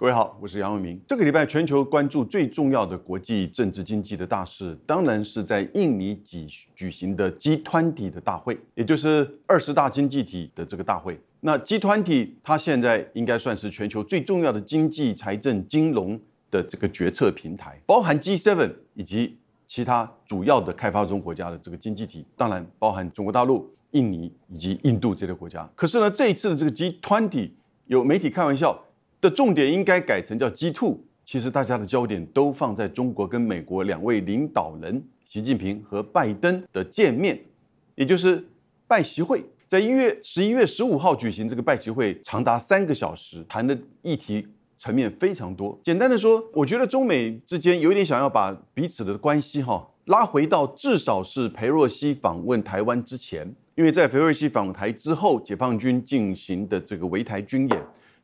各位好，我是杨伟明。这个礼拜全球关注最重要的国际政治经济的大事，当然是在印尼举举行的 G20 的大会，也就是二十大经济体的这个大会。那 G20 它现在应该算是全球最重要的经济、财政、金融的这个决策平台，包含 G7 以及其他主要的开发中国家的这个经济体，当然包含中国大陆、印尼以及印度这类国家。可是呢，这一次的这个 G20 有媒体开玩笑的重点应该改成叫 G2，其实大家的焦点都放在中国跟美国两位领导人习近平和拜登的见面，也就是拜习会。在一月十一月十五号举行这个拜习会，长达三个小时，谈的议题层面非常多。简单的说，我觉得中美之间有点想要把彼此的关系哈拉回到至少是裴若曦访问台湾之前，因为在裴若曦访台之后，解放军进行的这个围台军演。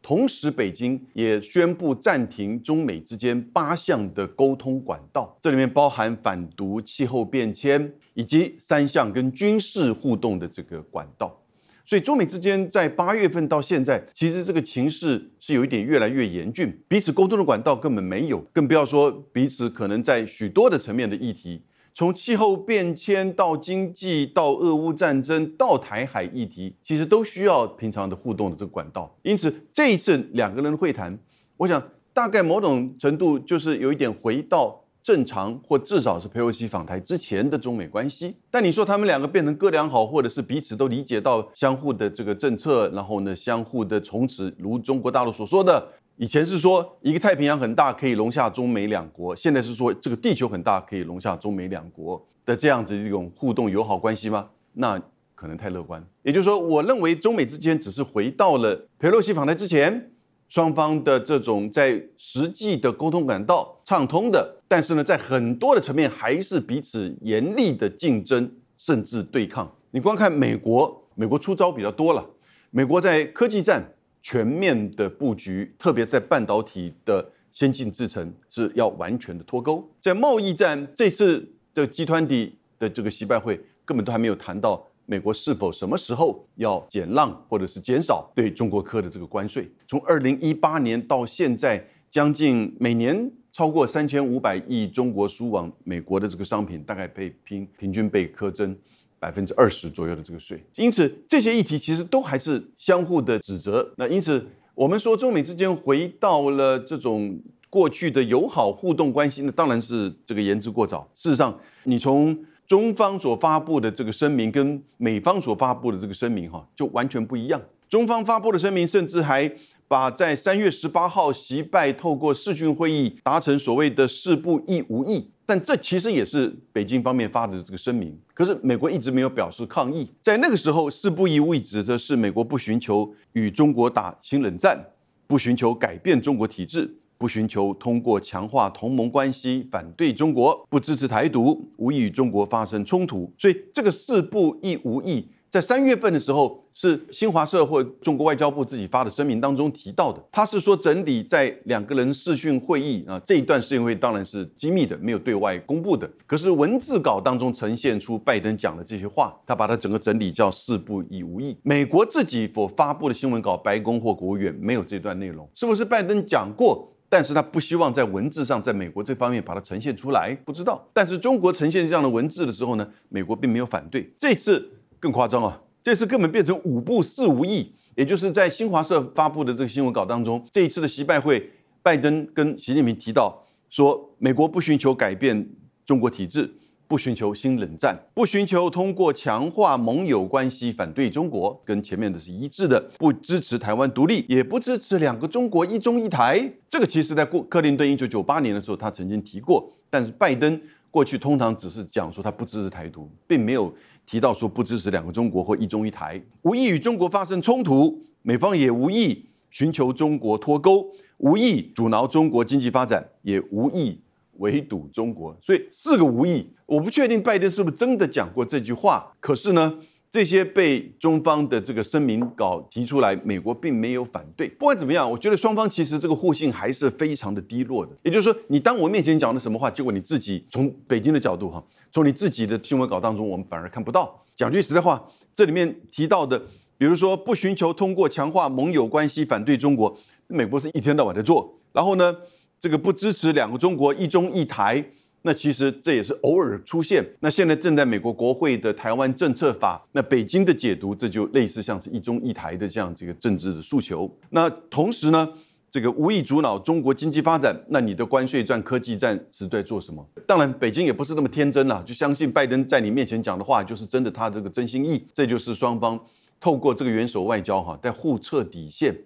同时，北京也宣布暂停中美之间八项的沟通管道，这里面包含反毒、气候变迁以及三项跟军事互动的这个管道。所以，中美之间在八月份到现在，其实这个情势是有一点越来越严峻，彼此沟通的管道根本没有，更不要说彼此可能在许多的层面的议题。从气候变迁到经济，到俄乌战争，到台海议题，其实都需要平常的互动的这个管道。因此，这一次两个人的会谈，我想大概某种程度就是有一点回到正常，或至少是佩洛西访台之前的中美关系。但你说他们两个变成哥俩好，或者是彼此都理解到相互的这个政策，然后呢，相互的从此如中国大陆所说的。以前是说一个太平洋很大，可以容下中美两国；现在是说这个地球很大，可以容下中美两国的这样子一种互动友好关系吗？那可能太乐观。也就是说，我认为中美之间只是回到了佩洛西访台之前，双方的这种在实际的沟通管道畅通的，但是呢，在很多的层面还是彼此严厉的竞争甚至对抗。你光看美国，美国出招比较多了，美国在科技战。全面的布局，特别在半导体的先进制程是要完全的脱钩。在贸易战这次的集团体的这个习拜会，根本都还没有谈到美国是否什么时候要减让或者是减少对中国科的这个关税。从二零一八年到现在，将近每年超过三千五百亿中国输往美国的这个商品，大概被平平均被苛征。百分之二十左右的这个税，因此这些议题其实都还是相互的指责。那因此我们说中美之间回到了这种过去的友好互动关系，那当然是这个言之过早。事实上，你从中方所发布的这个声明跟美方所发布的这个声明，哈，就完全不一样。中方发布的声明甚至还把在三月十八号习拜透过视讯会议达成所谓的事不亦无益。但这其实也是北京方面发的这个声明，可是美国一直没有表示抗议。在那个时候，四不一无，指的是美国不寻求与中国打新冷战，不寻求改变中国体制，不寻求通过强化同盟关系反对中国，不支持台独，无意与中国发生冲突。所以这个四不一无意。在三月份的时候，是新华社或中国外交部自己发的声明当中提到的。他是说整理在两个人视讯会议啊这一段视讯会当然是机密的，没有对外公布的。可是文字稿当中呈现出拜登讲的这些话，他把它整个整理叫事不以无益。美国自己所发布的新闻稿，白宫或国务院没有这段内容，是不是拜登讲过？但是他不希望在文字上，在美国这方面把它呈现出来，不知道。但是中国呈现这样的文字的时候呢，美国并没有反对。这次。更夸张啊！这次根本变成五步四无益，也就是在新华社发布的这个新闻稿当中，这一次的习拜会，拜登跟习近平提到说，美国不寻求改变中国体制，不寻求新冷战，不寻求通过强化盟友关系反对中国，跟前面的是一致的，不支持台湾独立，也不支持两个中国一中一台。这个其实在过克林顿一九九八年的时候，他曾经提过，但是拜登过去通常只是讲说他不支持台独，并没有。提到说不支持两个中国或一中一台，无意与中国发生冲突，美方也无意寻求中国脱钩，无意阻挠中国经济发展，也无意围堵中国。所以四个无意，我不确定拜登是不是真的讲过这句话。可是呢，这些被中方的这个声明稿提出来，美国并没有反对。不管怎么样，我觉得双方其实这个互信还是非常的低落的。也就是说，你当我面前讲的什么话，结果你自己从北京的角度哈。从你自己的新闻稿当中，我们反而看不到。讲句实在话，这里面提到的，比如说不寻求通过强化盟友关系反对中国，美国是一天到晚在做。然后呢，这个不支持两个中国、一中一台。那其实这也是偶尔出现。那现在正在美国国会的台湾政策法，那北京的解读，这就类似像是一中一台的这样这个政治的诉求。那同时呢，这个无意阻挠中国经济发展，那你的关税战、科技战是在做什么？当然，北京也不是那么天真了，就相信拜登在你面前讲的话就是真的，他这个真心意。这就是双方透过这个元首外交哈，在互测底线，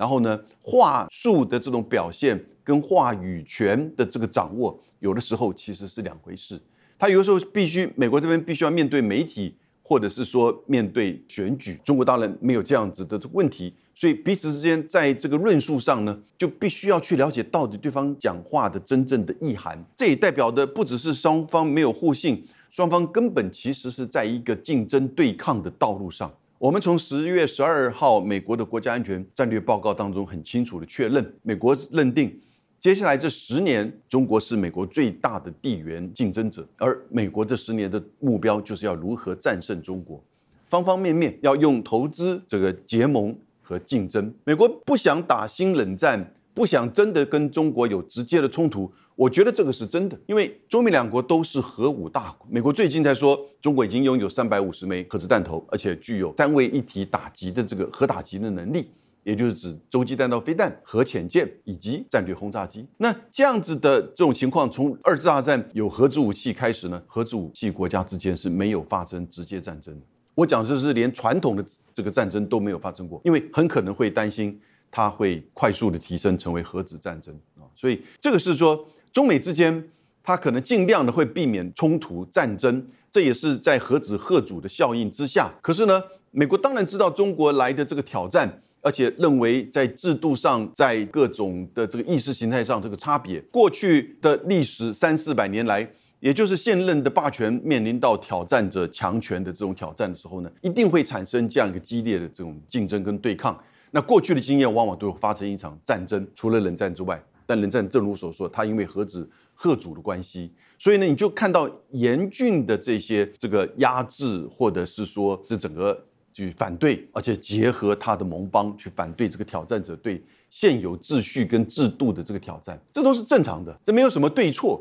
然后呢，话术的这种表现跟话语权的这个掌握。有的时候其实是两回事，他有的时候必须美国这边必须要面对媒体，或者是说面对选举。中国当然没有这样子的问题，所以彼此之间在这个论述上呢，就必须要去了解到底对方讲话的真正的意涵。这也代表的不只是双方没有互信，双方根本其实是在一个竞争对抗的道路上。我们从十月十二号美国的国家安全战略报告当中很清楚的确认，美国认定。接下来这十年，中国是美国最大的地缘竞争者，而美国这十年的目标就是要如何战胜中国，方方面面要用投资这个结盟和竞争。美国不想打新冷战，不想真的跟中国有直接的冲突。我觉得这个是真的，因为中美两国都是核武大国。美国最近在说，中国已经拥有三百五十枚核子弹头，而且具有三位一体打击的这个核打击的能力。也就是指洲际弹道飞弹、核潜舰以及战略轰炸机。那这样子的这种情况，从二次大战有核子武器开始呢，核子武器国家之间是没有发生直接战争的。我讲的是连传统的这个战争都没有发生过，因为很可能会担心它会快速的提升成为核子战争啊。所以这个是说中美之间，它可能尽量的会避免冲突战争，这也是在核子核主的效应之下。可是呢，美国当然知道中国来的这个挑战。而且认为在制度上，在各种的这个意识形态上，这个差别，过去的历史三四百年来，也就是现任的霸权面临到挑战者强权的这种挑战的时候呢，一定会产生这样一个激烈的这种竞争跟对抗。那过去的经验往往都会发生一场战争，除了冷战之外，但冷战正如所说，它因为核子核主的关系，所以呢，你就看到严峻的这些这个压制，或者是说这整个。去反对，而且结合他的盟邦去反对这个挑战者对现有秩序跟制度的这个挑战，这都是正常的，这没有什么对错。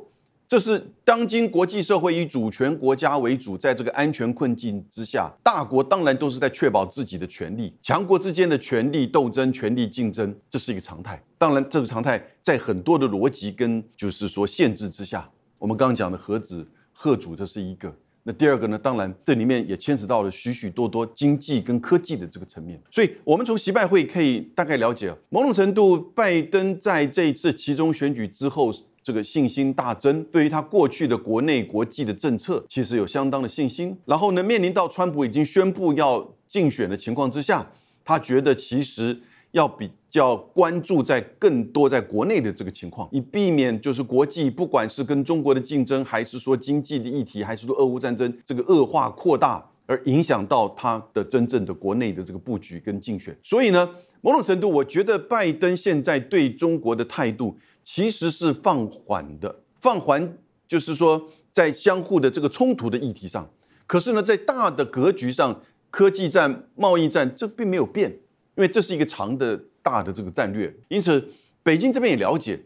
这是当今国际社会以主权国家为主，在这个安全困境之下，大国当然都是在确保自己的权利，强国之间的权力斗争、权力竞争，这是一个常态。当然，这个常态在很多的逻辑跟就是说限制之下，我们刚刚讲的核子核主，这是一个。那第二个呢？当然，这里面也牵扯到了许许多多经济跟科技的这个层面。所以，我们从习拜会可以大概了解，某种程度，拜登在这一次其中选举之后，这个信心大增，对于他过去的国内国际的政策，其实有相当的信心。然后呢，面临到川普已经宣布要竞选的情况之下，他觉得其实。要比较关注在更多在国内的这个情况，以避免就是国际不管是跟中国的竞争，还是说经济的议题，还是说俄乌战争这个恶化扩大，而影响到他的真正的国内的这个布局跟竞选。所以呢，某种程度，我觉得拜登现在对中国的态度其实是放缓的，放缓就是说在相互的这个冲突的议题上，可是呢，在大的格局上，科技战、贸易战这并没有变。因为这是一个长的大的这个战略，因此北京这边也了解，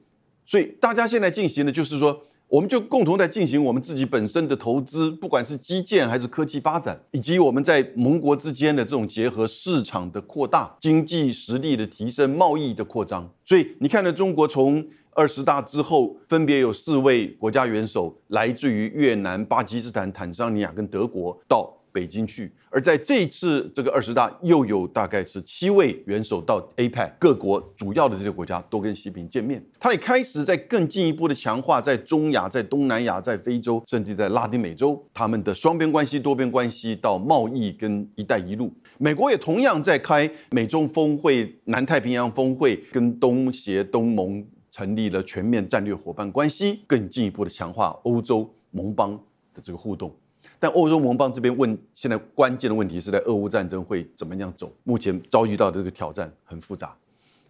所以大家现在进行的就是说，我们就共同在进行我们自己本身的投资，不管是基建还是科技发展，以及我们在盟国之间的这种结合、市场的扩大、经济实力的提升、贸易的扩张。所以你看呢，中国从二十大之后，分别有四位国家元首来自于越南、巴基斯坦、坦桑尼亚跟德国到。北京去，而在这一次这个二十大，又有大概是七位元首到 APEC 各国主要的这些国家都跟习近平见面，他也开始在更进一步的强化在中亚、在东南亚、在非洲，甚至在拉丁美洲他们的双边关系、多边关系到贸易跟“一带一路”。美国也同样在开美中峰会、南太平洋峰会，跟东协、东盟成立了全面战略伙伴关系，更进一步的强化欧洲盟邦的这个互动。但欧洲盟邦这边问，现在关键的问题是在俄乌战争会怎么样走？目前遭遇到的这个挑战很复杂，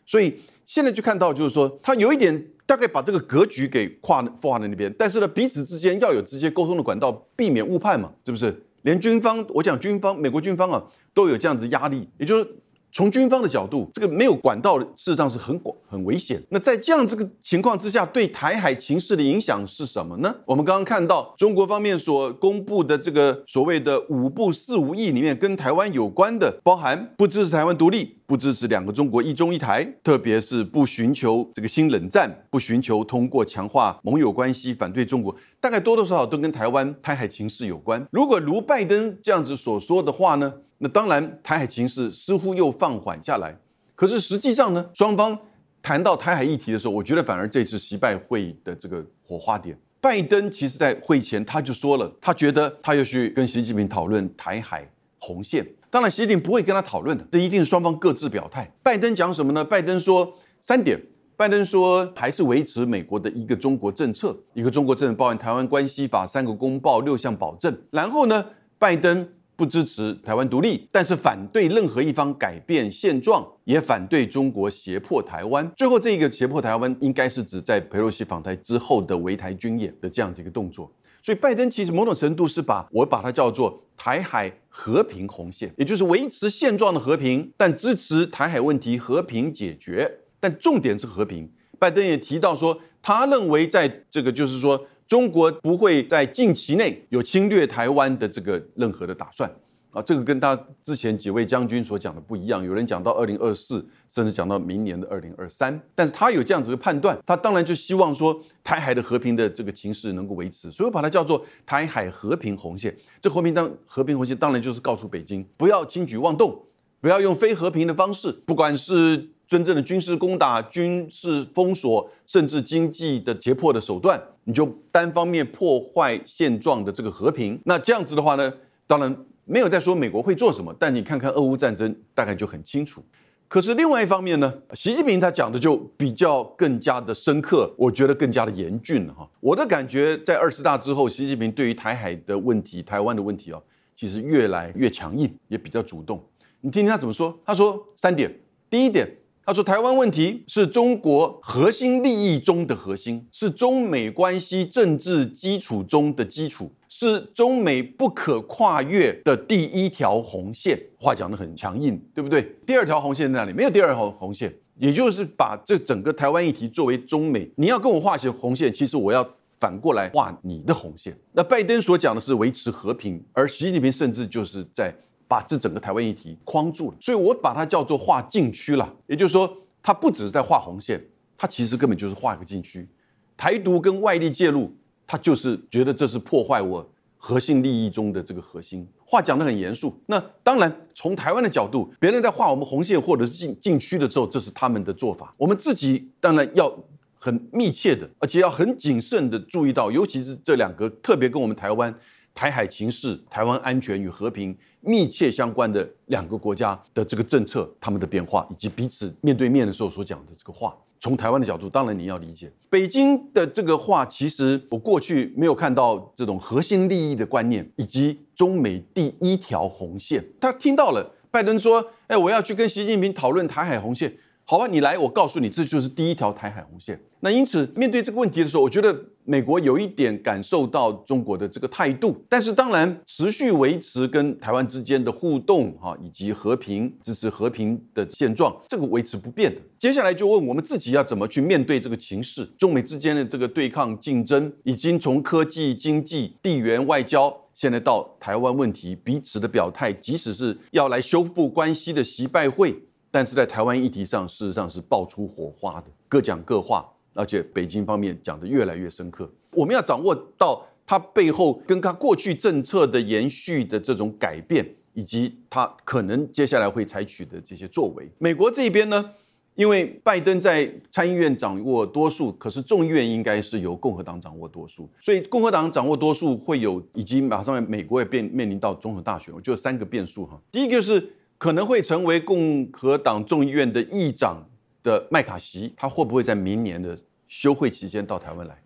所以现在就看到就是说，他有一点大概把这个格局给跨跨在那边，但是呢，彼此之间要有直接沟通的管道，避免误判嘛，是不是？连军方，我讲军方，美国军方啊，都有这样子压力，也就是从军方的角度，这个没有管道，事实上是很广很危险。那在这样这个情况之下，对台海情势的影响是什么呢？我们刚刚看到中国方面所公布的这个所谓的五部四无意里面，跟台湾有关的，包含不支持台湾独立。不支持两个中国一中一台，特别是不寻求这个新冷战，不寻求通过强化盟友关系反对中国，大概多多少少都跟台湾台海情势有关。如果如拜登这样子所说的话呢，那当然台海情势似乎又放缓下来。可是实际上呢，双方谈到台海议题的时候，我觉得反而这次习拜会的这个火花点，拜登其实在会前他就说了，他觉得他要去跟习近平讨论台海红线。当然，习近平不会跟他讨论的，这一定是双方各自表态。拜登讲什么呢？拜登说三点。拜登说还是维持美国的一个中国政策，一个中国政策包含台湾关系法、三个公报、六项保证。然后呢，拜登不支持台湾独立，但是反对任何一方改变现状，也反对中国胁迫台湾。最后，这一个胁迫台湾应该是指在佩洛西访台之后的围台军演的这样子一个动作。所以，拜登其实某种程度是把我把它叫做台海和平红线，也就是维持现状的和平，但支持台海问题和平解决。但重点是和平。拜登也提到说，他认为在这个就是说，中国不会在近期内有侵略台湾的这个任何的打算。啊，这个跟他之前几位将军所讲的不一样。有人讲到二零二四，甚至讲到明年的二零二三，但是他有这样子的判断，他当然就希望说台海的和平的这个情势能够维持，所以我把它叫做台海和平红线。这和平当和平红线，当然就是告诉北京不要轻举妄动，不要用非和平的方式，不管是真正的军事攻打、军事封锁，甚至经济的胁迫的手段，你就单方面破坏现状的这个和平。那这样子的话呢，当然。没有在说美国会做什么，但你看看俄乌战争，大概就很清楚。可是另外一方面呢，习近平他讲的就比较更加的深刻，我觉得更加的严峻了哈。我的感觉在二十大之后，习近平对于台海的问题、台湾的问题哦，其实越来越强硬，也比较主动。你听听他怎么说？他说三点，第一点。他说：“台湾问题是中国核心利益中的核心，是中美关系政治基础中的基础，是中美不可跨越的第一条红线。”话讲得很强硬，对不对？第二条红线在哪里？没有第二条红线，也就是把这整个台湾议题作为中美，你要跟我画些红线，其实我要反过来画你的红线。那拜登所讲的是维持和平，而习近平甚至就是在。把这整个台湾议题框住了，所以我把它叫做画禁区了。也就是说，它不只是在画红线，它其实根本就是画一个禁区。台独跟外力介入，他就是觉得这是破坏我核心利益中的这个核心。话讲得很严肃。那当然，从台湾的角度，别人在画我们红线或者是禁禁区的时候，这是他们的做法。我们自己当然要很密切的，而且要很谨慎的注意到，尤其是这两个特别跟我们台湾。台海情势、台湾安全与和平密切相关的两个国家的这个政策，他们的变化，以及彼此面对面的时候所讲的这个话，从台湾的角度，当然你要理解北京的这个话。其实我过去没有看到这种核心利益的观念，以及中美第一条红线。他听到了拜登说：“哎，我要去跟习近平讨论台海红线。”好吧，你来，我告诉你，这就是第一条台海红线。那因此，面对这个问题的时候，我觉得美国有一点感受到中国的这个态度，但是当然，持续维持跟台湾之间的互动，哈，以及和平支持和平的现状，这个维持不变的。接下来就问我们自己要怎么去面对这个情势，中美之间的这个对抗竞争，已经从科技、经济、地缘外交，现在到台湾问题，彼此的表态，即使是要来修复关系的习拜会。但是在台湾议题上，事实上是爆出火花的，各讲各话，而且北京方面讲的越来越深刻。我们要掌握到它背后跟它过去政策的延续的这种改变，以及它可能接下来会采取的这些作为。美国这边呢，因为拜登在参议院掌握多数，可是众议院应该是由共和党掌握多数，所以共和党掌握多数会有，以及马上美国也变面临到总统大选，我就三个变数哈。第一个是。可能会成为共和党众议院的议长的麦卡锡，他会不会在明年的休会期间到台湾来？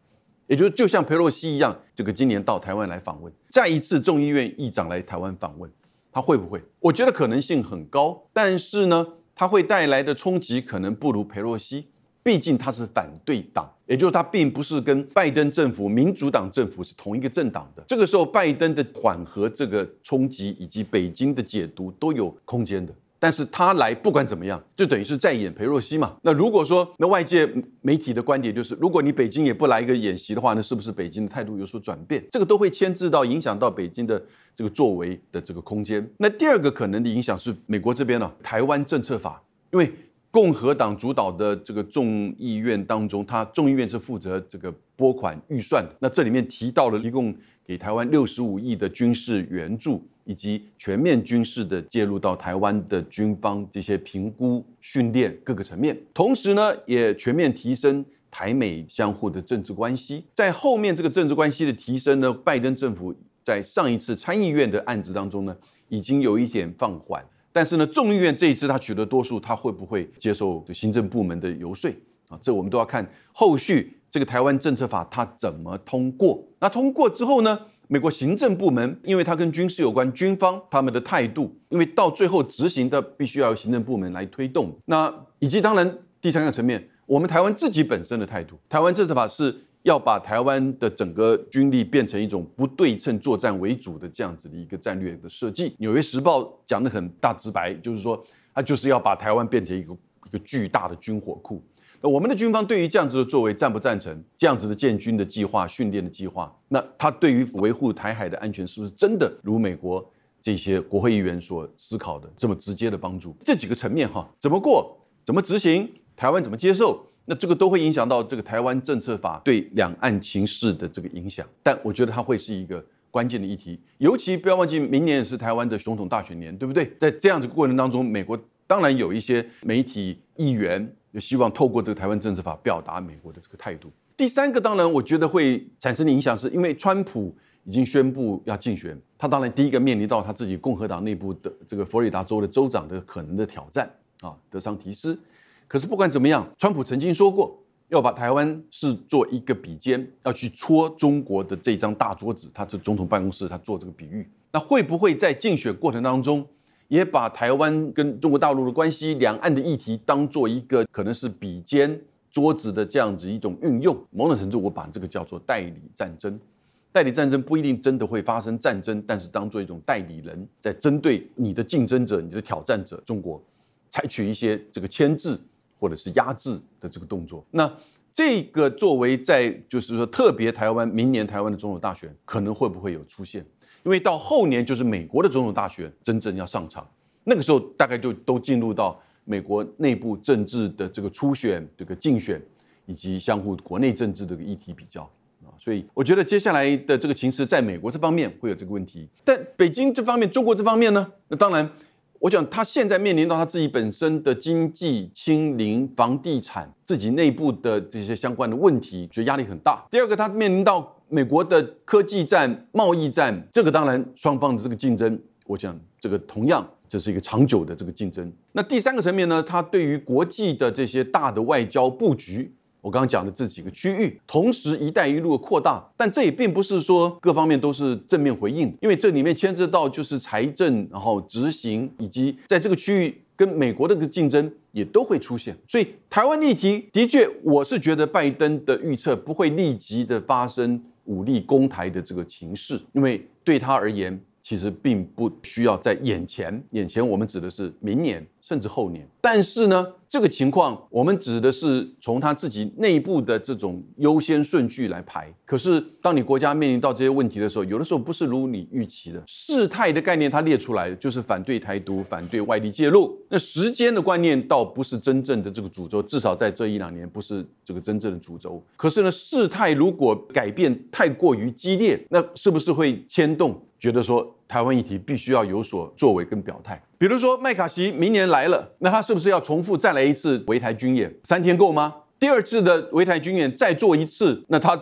也就是就像佩洛西一样，这个今年到台湾来访问，再一次众议院议长来台湾访问，他会不会？我觉得可能性很高，但是呢，他会带来的冲击可能不如佩洛西。毕竟他是反对党，也就是他并不是跟拜登政府、民主党政府是同一个政党的。这个时候，拜登的缓和这个冲击以及北京的解读都有空间的。但是他来不管怎么样，就等于是在演裴若曦嘛。那如果说那外界媒体的观点就是，如果你北京也不来一个演习的话，那是不是北京的态度有所转变？这个都会牵制到影响到北京的这个作为的这个空间。那第二个可能的影响是美国这边呢，台湾政策法，因为共和党主导的这个众议院当中，他众议院是负责这个拨款预算的。那这里面提到了提供给台湾六十五亿的军事援助。以及全面军事的介入到台湾的军方这些评估训练各个层面，同时呢，也全面提升台美相互的政治关系。在后面这个政治关系的提升呢，拜登政府在上一次参议院的案子当中呢，已经有一点放缓，但是呢，众议院这一次他取得多数，他会不会接受行政部门的游说啊？这我们都要看后续这个台湾政策法它怎么通过。那通过之后呢？美国行政部门，因为它跟军事有关，军方他们的态度，因为到最后执行的必须要由行政部门来推动。那以及当然第三个层面，我们台湾自己本身的态度，台湾政策法是要把台湾的整个军力变成一种不对称作战为主的这样子的一个战略的设计。纽约时报讲的很大直白，就是说他就是要把台湾变成一个一个巨大的军火库。那我们的军方对于这样子的作为赞不赞成？这样子的建军的计划、训练的计划，那他对于维护台海的安全是不是真的如美国这些国会议员所思考的这么直接的帮助？这几个层面哈，怎么过？怎么执行？台湾怎么接受？那这个都会影响到这个台湾政策法对两岸情势的这个影响。但我觉得它会是一个关键的议题，尤其不要忘记，明年也是台湾的总统大选年，对不对？在这样子过程当中，美国当然有一些媒体议员。也希望透过这个台湾政治法表达美国的这个态度。第三个，当然我觉得会产生的影响，是因为川普已经宣布要竞选，他当然第一个面临到他自己共和党内部的这个佛罗里达州的州长的可能的挑战啊，德桑提斯。可是不管怎么样，川普曾经说过要把台湾视作一个比肩，要去戳中国的这张大桌子。他这总统办公室他做这个比喻，那会不会在竞选过程当中？也把台湾跟中国大陆的关系、两岸的议题当做一个可能是比肩桌子的这样子一种运用，某种程度我把这个叫做代理战争。代理战争不一定真的会发生战争，但是当做一种代理人，在针对你的竞争者、你的挑战者中国，采取一些这个牵制或者是压制的这个动作。那这个作为在就是说特别台湾明年台湾的总统大选可能会不会有出现？因为到后年就是美国的总统大选真正要上场，那个时候大概就都进入到美国内部政治的这个初选、这个竞选以及相互国内政治的议题比较啊，所以我觉得接下来的这个情势在美国这方面会有这个问题，但北京这方面、中国这方面呢，那当然，我想他现在面临到他自己本身的经济、清零、房地产自己内部的这些相关的问题，觉得压力很大。第二个，他面临到。美国的科技战、贸易战，这个当然双方的这个竞争，我想这个同样这是一个长久的这个竞争。那第三个层面呢，他对于国际的这些大的外交布局，我刚刚讲的这几个区域，同时“一带一路”的扩大，但这也并不是说各方面都是正面回应，因为这里面牵涉到就是财政，然后执行，以及在这个区域跟美国的个竞争也都会出现。所以台湾议题的确，我是觉得拜登的预测不会立即的发生。武力攻台的这个情势，因为对他而言，其实并不需要在眼前。眼前我们指的是明年。甚至后年，但是呢，这个情况我们指的是从他自己内部的这种优先顺序来排。可是，当你国家面临到这些问题的时候，有的时候不是如你预期的。事态的概念它列出来就是反对台独、反对外力介入。那时间的观念倒不是真正的这个主轴，至少在这一两年不是这个真正的主轴。可是呢，事态如果改变太过于激烈，那是不是会牵动？觉得说台湾议题必须要有所作为跟表态，比如说麦卡锡明年来了，那他是不是要重复再来一次围台军演？三天够吗？第二次的围台军演再做一次，那他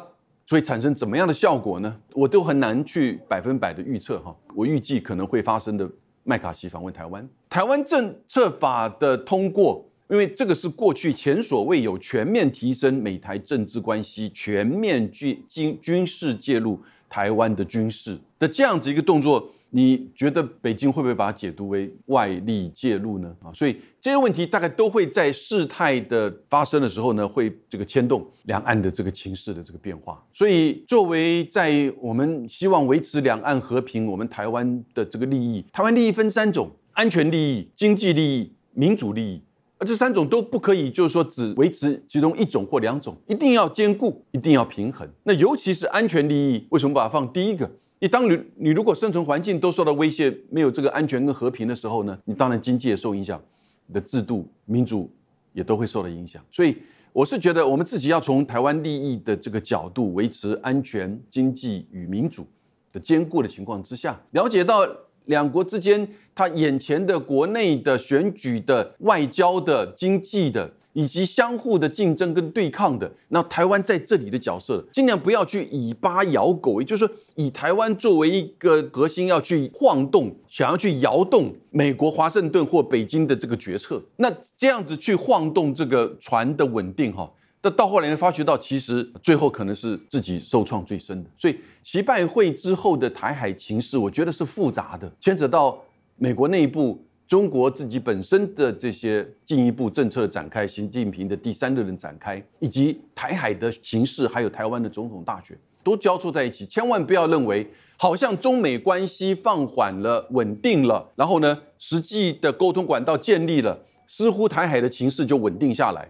会产生怎么样的效果呢？我都很难去百分百的预测哈。我预计可能会发生的麦卡锡访问台湾，台湾政策法的通过，因为这个是过去前所未有全面提升美台政治关系、全面军军军事介入。台湾的军事的这样子一个动作，你觉得北京会不会把它解读为外力介入呢？啊，所以这些问题大概都会在事态的发生的时候呢，会这个牵动两岸的这个情势的这个变化。所以，作为在我们希望维持两岸和平，我们台湾的这个利益，台湾利益分三种。安全利益、经济利益、民主利益，而这三种都不可以，就是说只维持其中一种或两种，一定要兼顾，一定要平衡。那尤其是安全利益，为什么把它放第一个？当你你如果生存环境都受到威胁，没有这个安全跟和平的时候呢，你当然经济也受影响，你的制度、民主也都会受到影响。所以我是觉得，我们自己要从台湾利益的这个角度，维持安全、经济与民主的兼顾的情况之下，了解到两国之间它眼前的国内的选举的、外交的、经济的。以及相互的竞争跟对抗的，那台湾在这里的角色，尽量不要去以巴咬狗，也就是说，以台湾作为一个核心，要去晃动，想要去摇动美国华盛顿或北京的这个决策，那这样子去晃动这个船的稳定，哈，那到后来呢，发觉到其实最后可能是自己受创最深的。所以，习拜会之后的台海情势，我觉得是复杂的，牵扯到美国内部。中国自己本身的这些进一步政策展开，习近平的第三任展开，以及台海的形势，还有台湾的总统大选，都交错在一起。千万不要认为，好像中美关系放缓了、稳定了，然后呢，实际的沟通管道建立了，似乎台海的情势就稳定下来，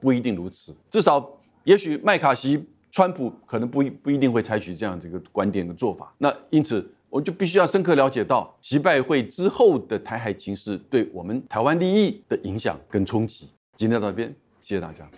不一定如此。至少，也许麦卡锡、川普可能不不一定会采取这样这个观点的做法。那因此。我就必须要深刻了解到习拜会之后的台海情势对我们台湾利益的影响跟冲击。今天到这边，谢谢大家。